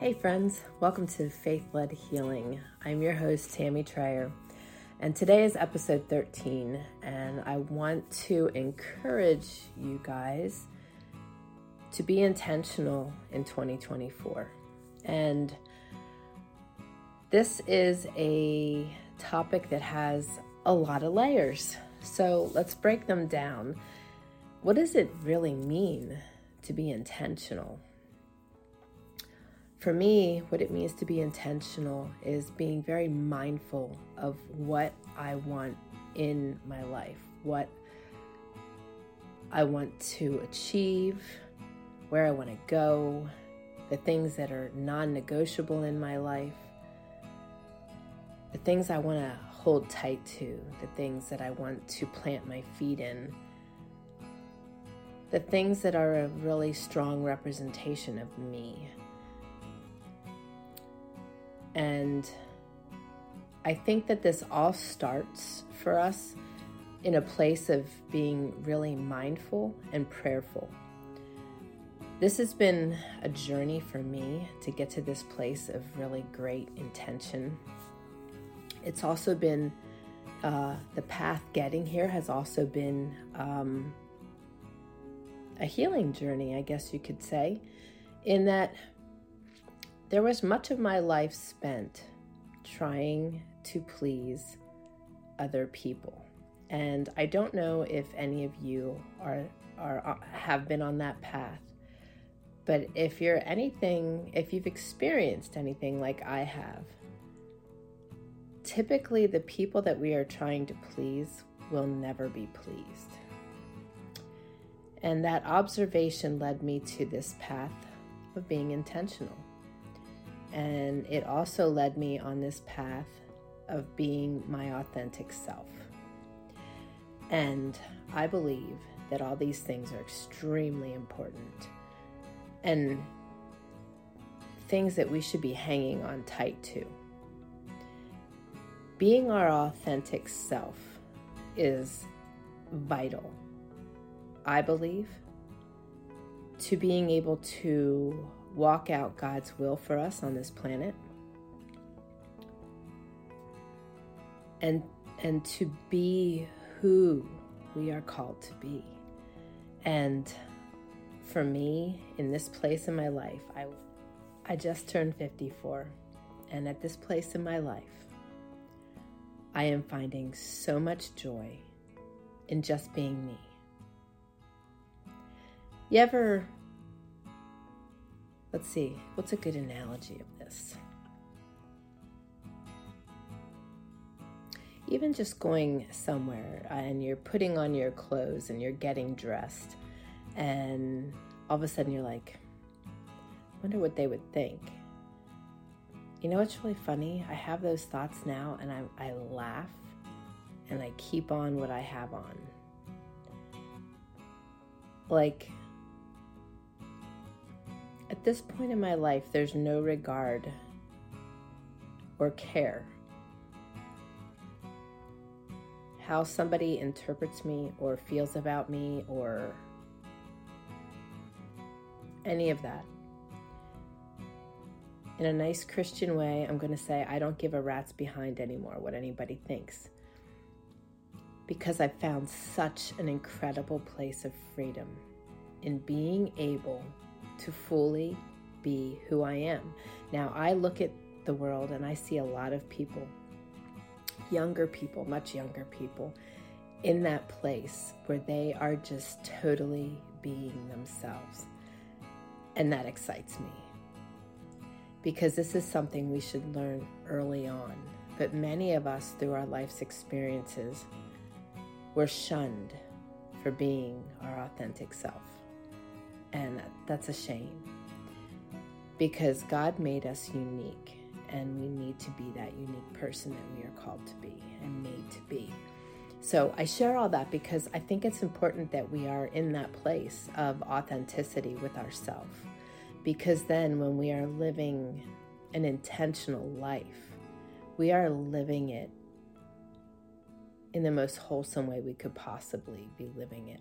Hey, friends, welcome to Faith Led Healing. I'm your host, Tammy Trayer, and today is episode 13. And I want to encourage you guys to be intentional in 2024. And this is a topic that has a lot of layers. So let's break them down. What does it really mean to be intentional? For me, what it means to be intentional is being very mindful of what I want in my life, what I want to achieve, where I want to go, the things that are non negotiable in my life, the things I want to hold tight to, the things that I want to plant my feet in, the things that are a really strong representation of me. And I think that this all starts for us in a place of being really mindful and prayerful. This has been a journey for me to get to this place of really great intention. It's also been uh, the path getting here has also been um, a healing journey, I guess you could say, in that there was much of my life spent trying to please other people. And I don't know if any of you are, are uh, have been on that path. But if you're anything, if you've experienced anything like I have, typically the people that we are trying to please will never be pleased. And that observation led me to this path of being intentional. And it also led me on this path of being my authentic self. And I believe that all these things are extremely important and things that we should be hanging on tight to. Being our authentic self is vital, I believe, to being able to walk out God's will for us on this planet. And and to be who we are called to be. And for me, in this place in my life, I I just turned 54. And at this place in my life, I am finding so much joy in just being me. You ever Let's see, what's a good analogy of this? Even just going somewhere uh, and you're putting on your clothes and you're getting dressed, and all of a sudden you're like, wonder what they would think. You know what's really funny? I have those thoughts now and I, I laugh and I keep on what I have on. Like, at this point in my life, there's no regard or care how somebody interprets me or feels about me or any of that. In a nice Christian way, I'm going to say I don't give a rat's behind anymore what anybody thinks. Because I've found such an incredible place of freedom in being able to fully be who I am. Now, I look at the world and I see a lot of people, younger people, much younger people, in that place where they are just totally being themselves. And that excites me because this is something we should learn early on. But many of us, through our life's experiences, were shunned for being our authentic self. And that's a shame because God made us unique and we need to be that unique person that we are called to be and made to be. So I share all that because I think it's important that we are in that place of authenticity with ourselves. Because then when we are living an intentional life, we are living it in the most wholesome way we could possibly be living it.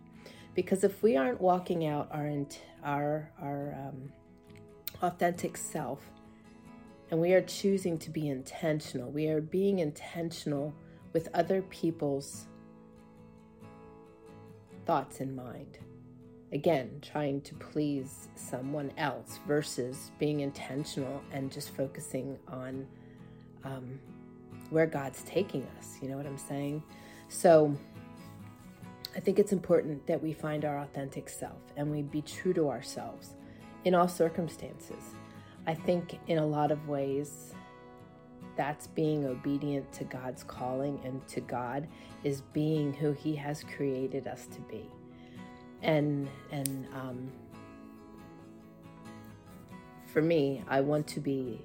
Because if we aren't walking out our our our um, authentic self And we are choosing to be intentional. We are being intentional with other people's thoughts in mind. Again, trying to please someone else versus being intentional and just focusing on um, where God's taking us. You know what I'm saying? So I think it's important that we find our authentic self and we be true to ourselves in all circumstances. I think in a lot of ways, that's being obedient to God's calling and to God is being who He has created us to be. And and um, for me, I want to be.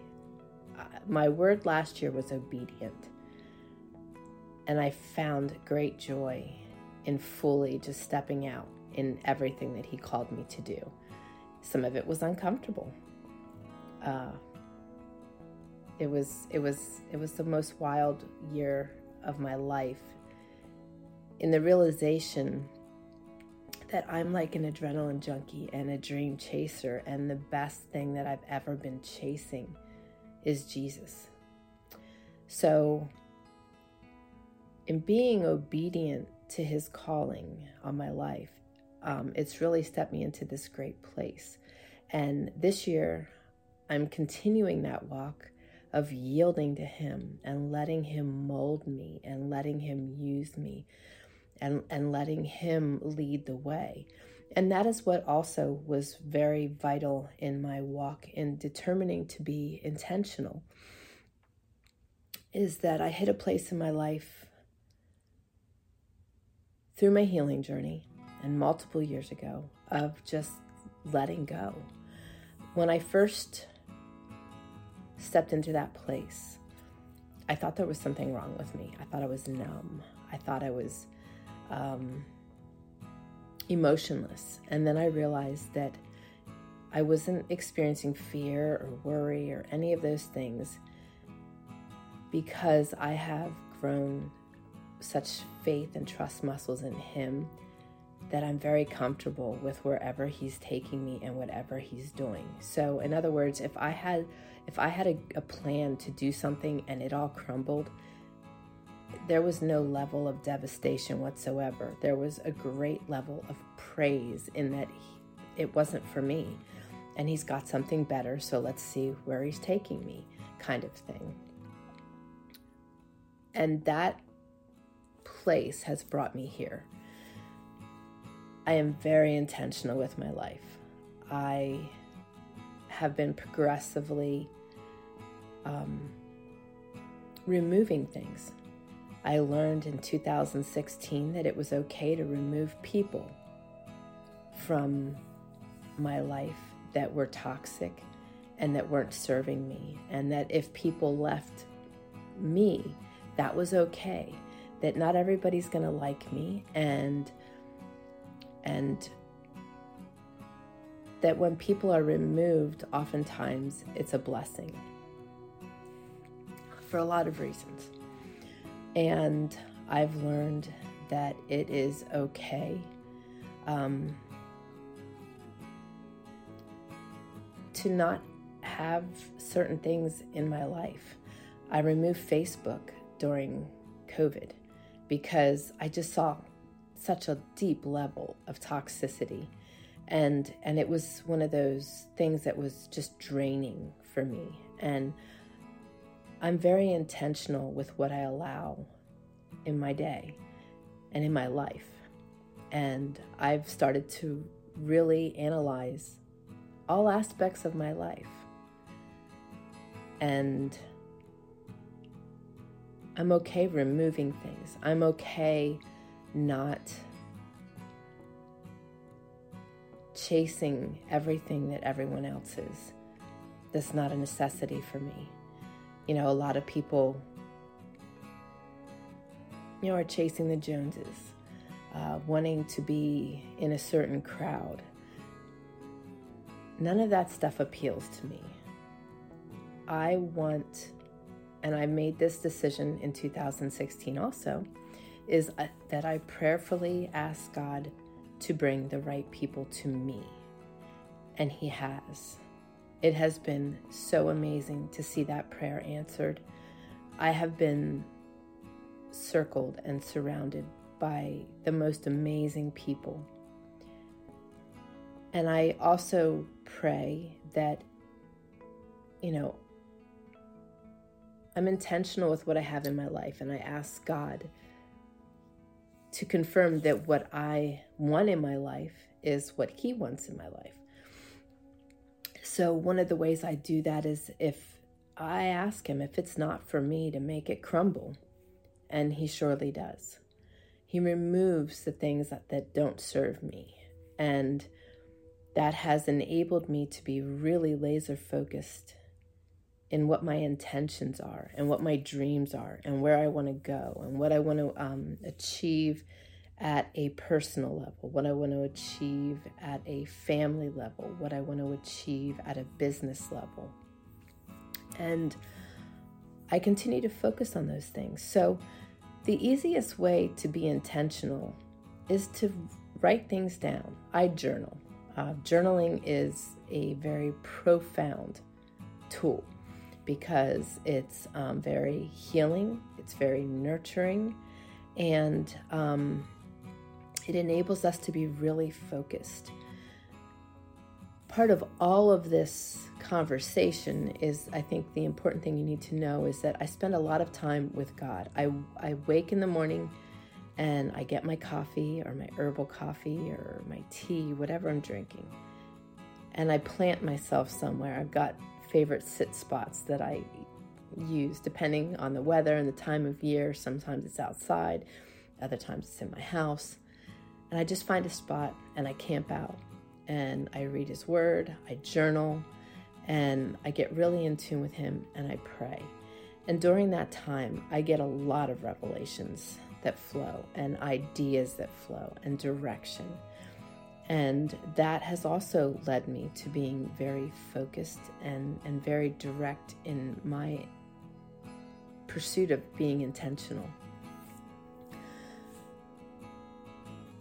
Uh, my word last year was obedient, and I found great joy in fully just stepping out in everything that He called me to do. Some of it was uncomfortable. Uh, it was it was it was the most wild year of my life. In the realization that I'm like an adrenaline junkie and a dream chaser, and the best thing that I've ever been chasing is Jesus. So, in being obedient to his calling on my life, um, it's really stepped me into this great place. And this year, I'm continuing that walk of yielding to him and letting him mold me and letting him use me and, and letting him lead the way. And that is what also was very vital in my walk in determining to be intentional. Is that I hit a place in my life through my healing journey and multiple years ago of just letting go. When I first stepped into that place, I thought there was something wrong with me. I thought I was numb. I thought I was um, emotionless. And then I realized that I wasn't experiencing fear or worry or any of those things because I have grown such faith and trust muscles in Him that I'm very comfortable with wherever He's taking me and whatever He's doing. So, in other words, if I had if I had a, a plan to do something and it all crumbled, there was no level of devastation whatsoever. There was a great level of praise in that he, it wasn't for me. And he's got something better, so let's see where he's taking me, kind of thing. And that place has brought me here. I am very intentional with my life. I have been progressively um, removing things I learned in 2016 that it was okay to remove people from my life that were toxic and that weren't serving me. And that if people left me, that was okay. That not everybody's going to like me and and that when people are removed, oftentimes it's a blessing for a lot of reasons. And I've learned that it is okay um, to not have certain things in my life. I removed Facebook during COVID because I just saw such a deep level of toxicity and and it was one of those things that was just draining for me and I'm very intentional with what I allow in my day and in my life. And I've started to really analyze all aspects of my life. And I'm okay removing things. I'm okay not chasing everything that everyone else is. That's not a necessity for me. You know, a lot of people, you know, are chasing the Joneses, uh, wanting to be in a certain crowd. None of that stuff appeals to me. I want, and I made this decision in 2016 also, is uh, that I prayerfully ask God to bring the right people to me. And He has it has been so amazing to see that prayer answered. I have been circled and surrounded by the most amazing people. And I also pray that, you know, I'm intentional with what I have in my life, and I ask God to confirm that what I want in my life is what He wants in my life. So, one of the ways I do that is if I ask Him if it's not for me to make it crumble, and He surely does. He removes the things that, that don't serve me. And that has enabled me to be really laser focused in what my intentions are and what my dreams are and where I want to go and what I want to um, achieve at a personal level, what I want to achieve at a family level, what I want to achieve at a business level. And I continue to focus on those things. So, the easiest way to be intentional is to write things down. I journal. Uh, journaling is a very profound tool because it's um, very healing, it's very nurturing, and um, it enables us to be really focused. Part of all of this conversation is, I think, the important thing you need to know is that I spend a lot of time with God. I, I wake in the morning and I get my coffee or my herbal coffee or my tea, whatever I'm drinking, and I plant myself somewhere. I've got favorite sit spots that I use depending on the weather and the time of year. Sometimes it's outside, other times it's in my house. And I just find a spot and I camp out and I read his word, I journal, and I get really in tune with him and I pray. And during that time, I get a lot of revelations that flow and ideas that flow and direction. And that has also led me to being very focused and, and very direct in my pursuit of being intentional.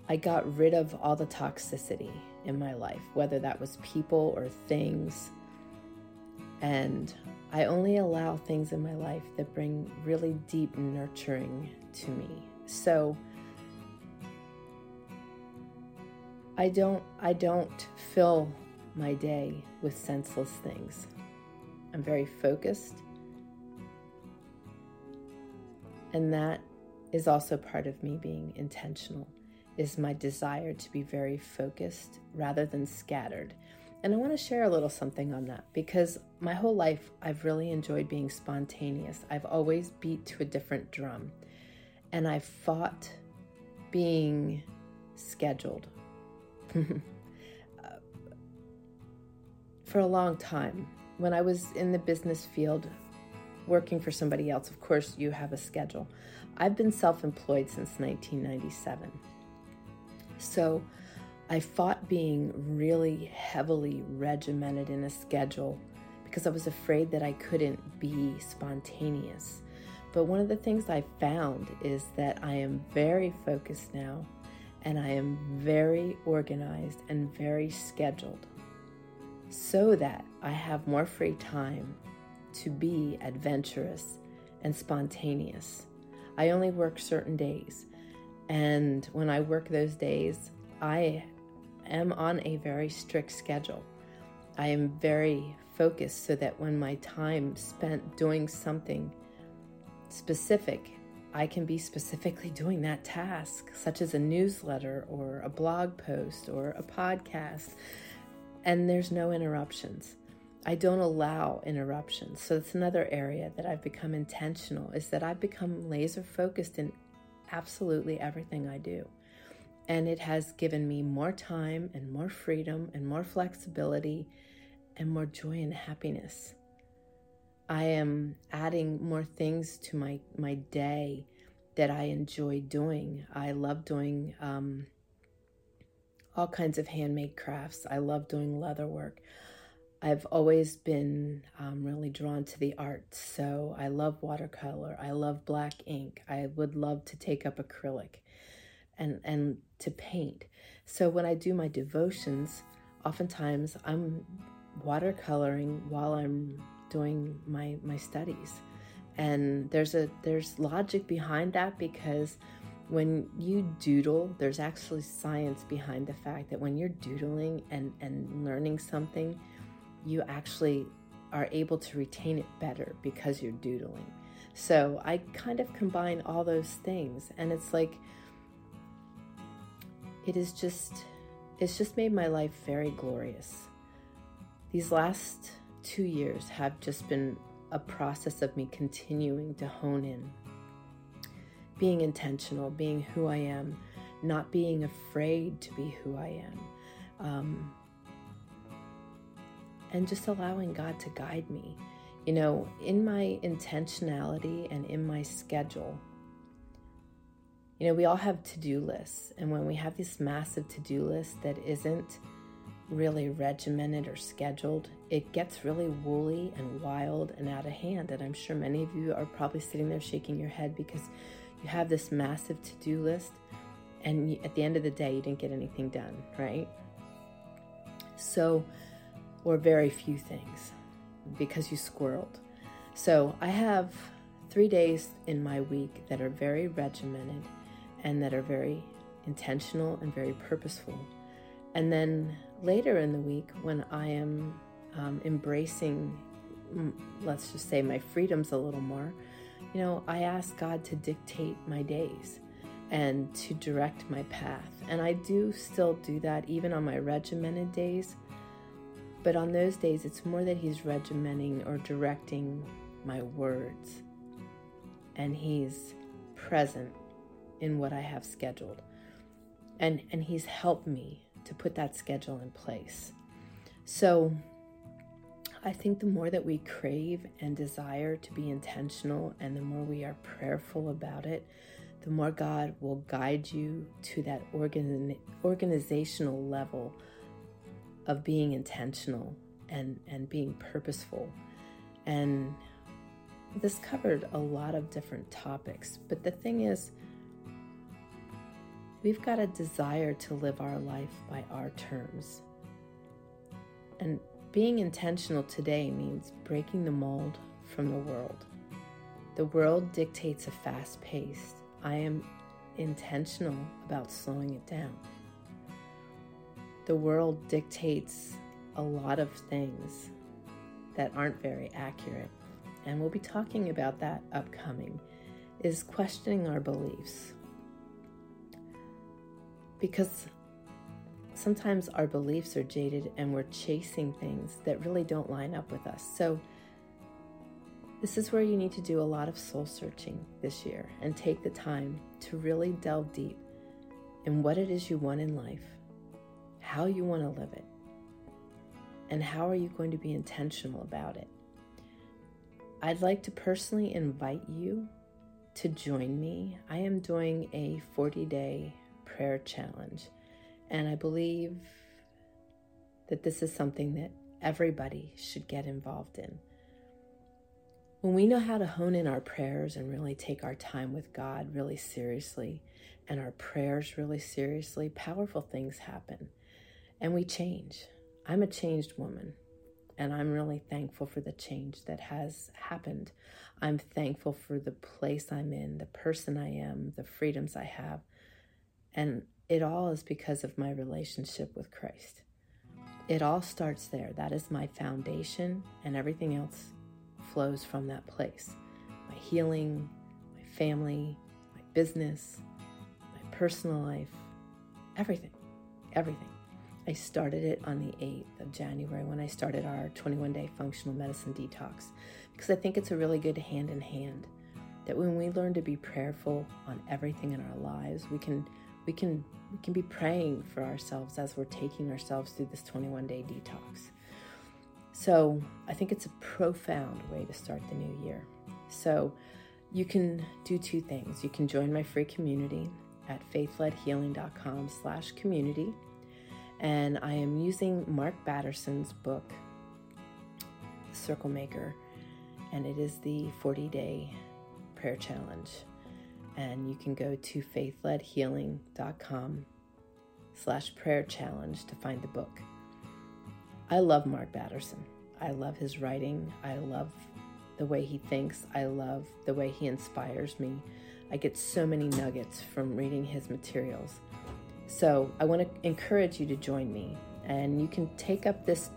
I got rid of all the toxicity in my life, whether that was people or things. And I only allow things in my life that bring really deep nurturing to me. So, I don't I don't fill my day with senseless things. I'm very focused. And that is also part of me being intentional is my desire to be very focused rather than scattered. And I want to share a little something on that because my whole life I've really enjoyed being spontaneous. I've always beat to a different drum. And I've fought being scheduled Uh, for a long time. When I was in the business field, working for somebody else, of course, you have a schedule. I've been self employed since 1997. So I fought being really heavily regimented in a schedule because I was afraid that I couldn't be spontaneous. But one of the things I found is that I am very focused now and I am very organized and very scheduled so that I have more free time to be adventurous and spontaneous. I only work certain days, and when I work those days, I am on a very strict schedule. I am very focused so that when my time spent doing something specific I can be specifically doing that task, such as a newsletter or a blog post or a podcast, and there's no interruptions. I don't allow interruptions. So that's another area that I've become intentional is that I've become laser focused in absolutely everything I do. And it has given me more time and more freedom and more flexibility and more joy and happiness. I am adding more things to my, my day that I enjoy doing. I love doing um, all kinds of handmade crafts. I love doing leather work. I've always been um, really drawn to the arts. So I love watercolor. I love black ink. I would love to take up acrylic and, and to paint. So when I do my devotions, oftentimes I'm watercoloring while I'm doing my my studies. And there's a there's logic behind that because when you doodle, there's actually science behind the fact that when you're doodling and, and learning something, you actually are able to retain it better because you're doodling. So I kind of combine all those things, and it's like it is just it's just made my life very glorious. These last two years have just been a process of me continuing to hone in, being intentional, being who I am, not being afraid to be who I am, um, and just allowing God to guide me. You know, in my intentionality and in my schedule, you know, we all have to do lists. And when we have this massive to do list that isn't really regimented or scheduled, it gets really woolly and wild and out of hand. And I'm sure many of you are probably sitting there shaking your head because you have this massive to do list and at the end of the day, you didn't get anything done, right? So, or very few things because you squirreled. So, I have three days in my week that are very regimented and that are very intentional and very purposeful. And then later in the week, when I am um, embracing, mm, let's just say, my freedoms a little more, you know, I ask God to dictate my days and to direct my path. And I do still do that even on my regimented days. But on those days, it's more that He's regimenting or directing my words. And He's present in what I have scheduled. And, and He's helped me to put that schedule in place. So I think the more that we crave and desire to be intentional and the more we are prayerful about it, the more God will guide you to that organ- organizational level of being intentional and, and being purposeful. And this covered a lot of different topics. But the thing is, We've got a desire to live our life by our terms. And being intentional today means breaking the mold from the world. The world dictates a fast pace. I am intentional about slowing it down. The world dictates a lot of things that aren't very accurate. And we'll be talking about that upcoming is questioning our beliefs because sometimes our beliefs are jaded and we're chasing things that really don't line up with us. So, this is where you need to do a lot of soul searching this year and take the time to really delve deep in what it is you want in life, how you want to live it, and how are you going to be intentional about it. I'd like to personally invite you to join me. I am doing a 40 day prayer challenge. And I believe that this is something that everybody should get involved in. When we know how to hone in our prayers and really take our time with God really seriously and our prayers really seriously, powerful things happen and we change. I'm a changed woman and I'm really thankful for the change that has happened. I'm thankful for the place I'm in, the person I am, the freedoms I have, and it all is because of my relationship with Christ. It all starts there. That is my foundation, and everything else flows from that place. My healing, my family, my business, my personal life, everything, everything. I started it on the 8th of January when I started our 21 day functional medicine detox because I think it's a really good hand in hand that when we learn to be prayerful on everything in our lives, we can we can we can be praying for ourselves as we're taking ourselves through this 21 day detox. So I think it's a profound way to start the new year. So you can do two things. You can join my free community at faithledhealing.com slash community. And I am using Mark Batterson's book, Circle Maker, and it is the 40 day prayer challenge and you can go to faithledhealing.com slash prayer challenge to find the book. I love Mark Batterson. I love his writing. I love the way he thinks. I love the way he inspires me. I get so many nuggets from reading his materials. So I want to encourage you to join me, and you can take up this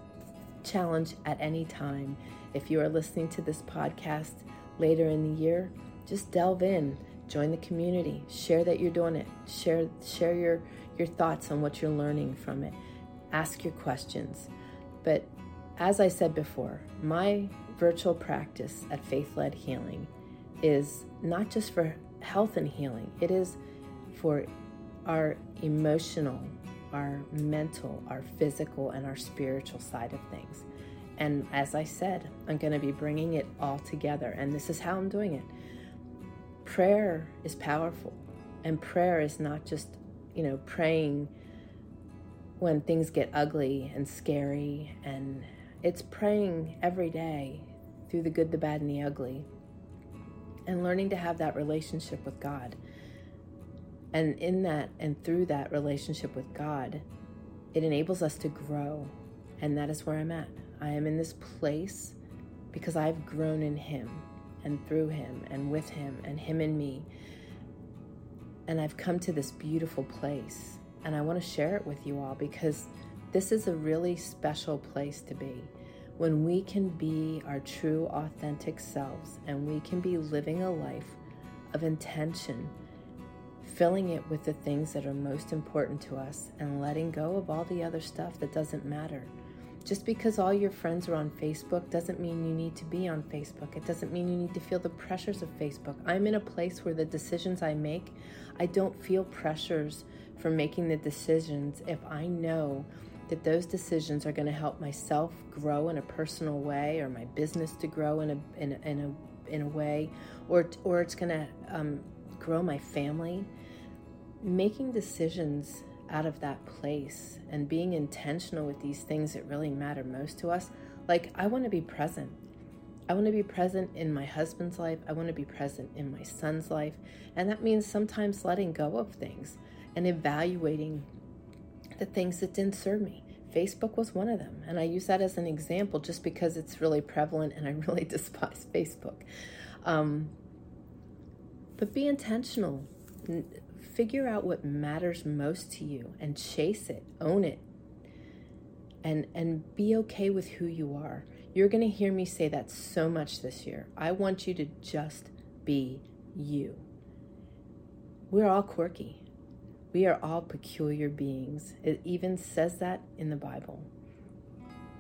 challenge at any time. If you are listening to this podcast later in the year, just delve in, join the community, share that you're doing it, share share your your thoughts on what you're learning from it. Ask your questions. But as I said before, my virtual practice at Faith Led Healing is not just for health and healing, it is for our emotional, our mental, our physical, and our spiritual side of things. And as I said, I'm going to be bringing it all together, and this is how I'm doing it. Prayer is powerful, and prayer is not just, you know, praying when things get ugly and scary, and it's praying every day through the good, the bad, and the ugly, and learning to have that relationship with God. And in that and through that relationship with God, it enables us to grow. And that is where I'm at. I am in this place because I've grown in Him and through Him and with Him and Him in me. And I've come to this beautiful place. And I want to share it with you all because this is a really special place to be. When we can be our true, authentic selves and we can be living a life of intention filling it with the things that are most important to us and letting go of all the other stuff that doesn't matter. Just because all your friends are on Facebook doesn't mean you need to be on Facebook. It doesn't mean you need to feel the pressures of Facebook. I'm in a place where the decisions I make, I don't feel pressures from making the decisions if I know that those decisions are going to help myself grow in a personal way or my business to grow in a in a, in a, in a way or or it's going to um, grow my family making decisions out of that place and being intentional with these things that really matter most to us. Like, I want to be present. I want to be present in my husband's life. I want to be present in my son's life. And that means sometimes letting go of things and evaluating the things that didn't serve me. Facebook was one of them. And I use that as an example just because it's really prevalent and I really despise Facebook. Um, but be intentional figure out what matters most to you and chase it, own it, and and be okay with who you are. You're going to hear me say that so much this year. I want you to just be you. We're all quirky. We are all peculiar beings. It even says that in the Bible.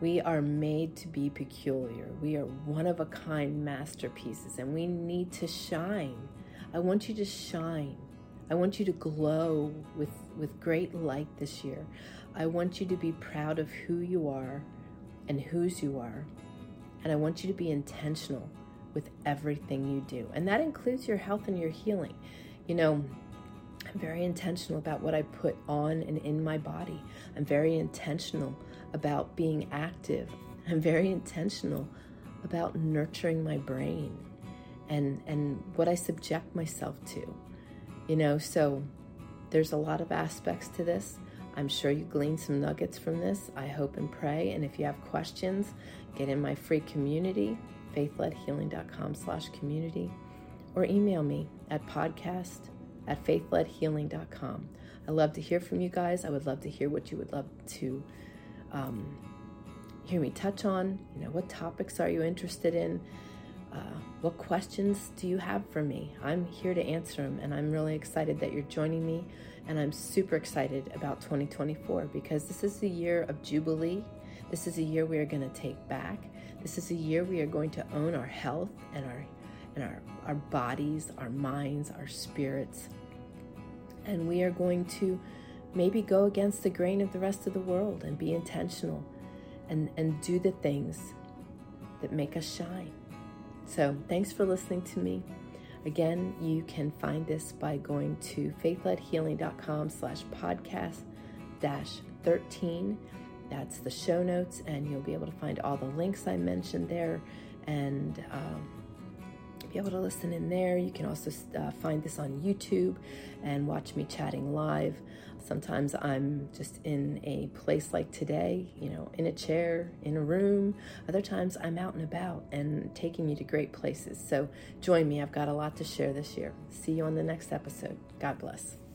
We are made to be peculiar. We are one of a kind masterpieces and we need to shine. I want you to shine. I want you to glow with, with great light this year. I want you to be proud of who you are and whose you are. And I want you to be intentional with everything you do. And that includes your health and your healing. You know, I'm very intentional about what I put on and in my body. I'm very intentional about being active. I'm very intentional about nurturing my brain and, and what I subject myself to. You know, so there's a lot of aspects to this. I'm sure you gleaned some nuggets from this. I hope and pray. And if you have questions, get in my free community, faithledhealing.com slash community, or email me at podcast at faithledhealing.com. I love to hear from you guys. I would love to hear what you would love to um, hear me touch on. You know, what topics are you interested in? Uh, what questions do you have for me? I'm here to answer them, and I'm really excited that you're joining me. And I'm super excited about 2024 because this is the year of Jubilee. This is a year we are going to take back. This is a year we are going to own our health and our and our, our bodies, our minds, our spirits. And we are going to maybe go against the grain of the rest of the world and be intentional and, and do the things that make us shine. So thanks for listening to me. Again, you can find this by going to faithledhealing.com slash podcast dash 13. That's the show notes, and you'll be able to find all the links I mentioned there and um, be able to listen in there. You can also uh, find this on YouTube and watch me chatting live. Sometimes I'm just in a place like today, you know, in a chair, in a room. Other times I'm out and about and taking you to great places. So join me. I've got a lot to share this year. See you on the next episode. God bless.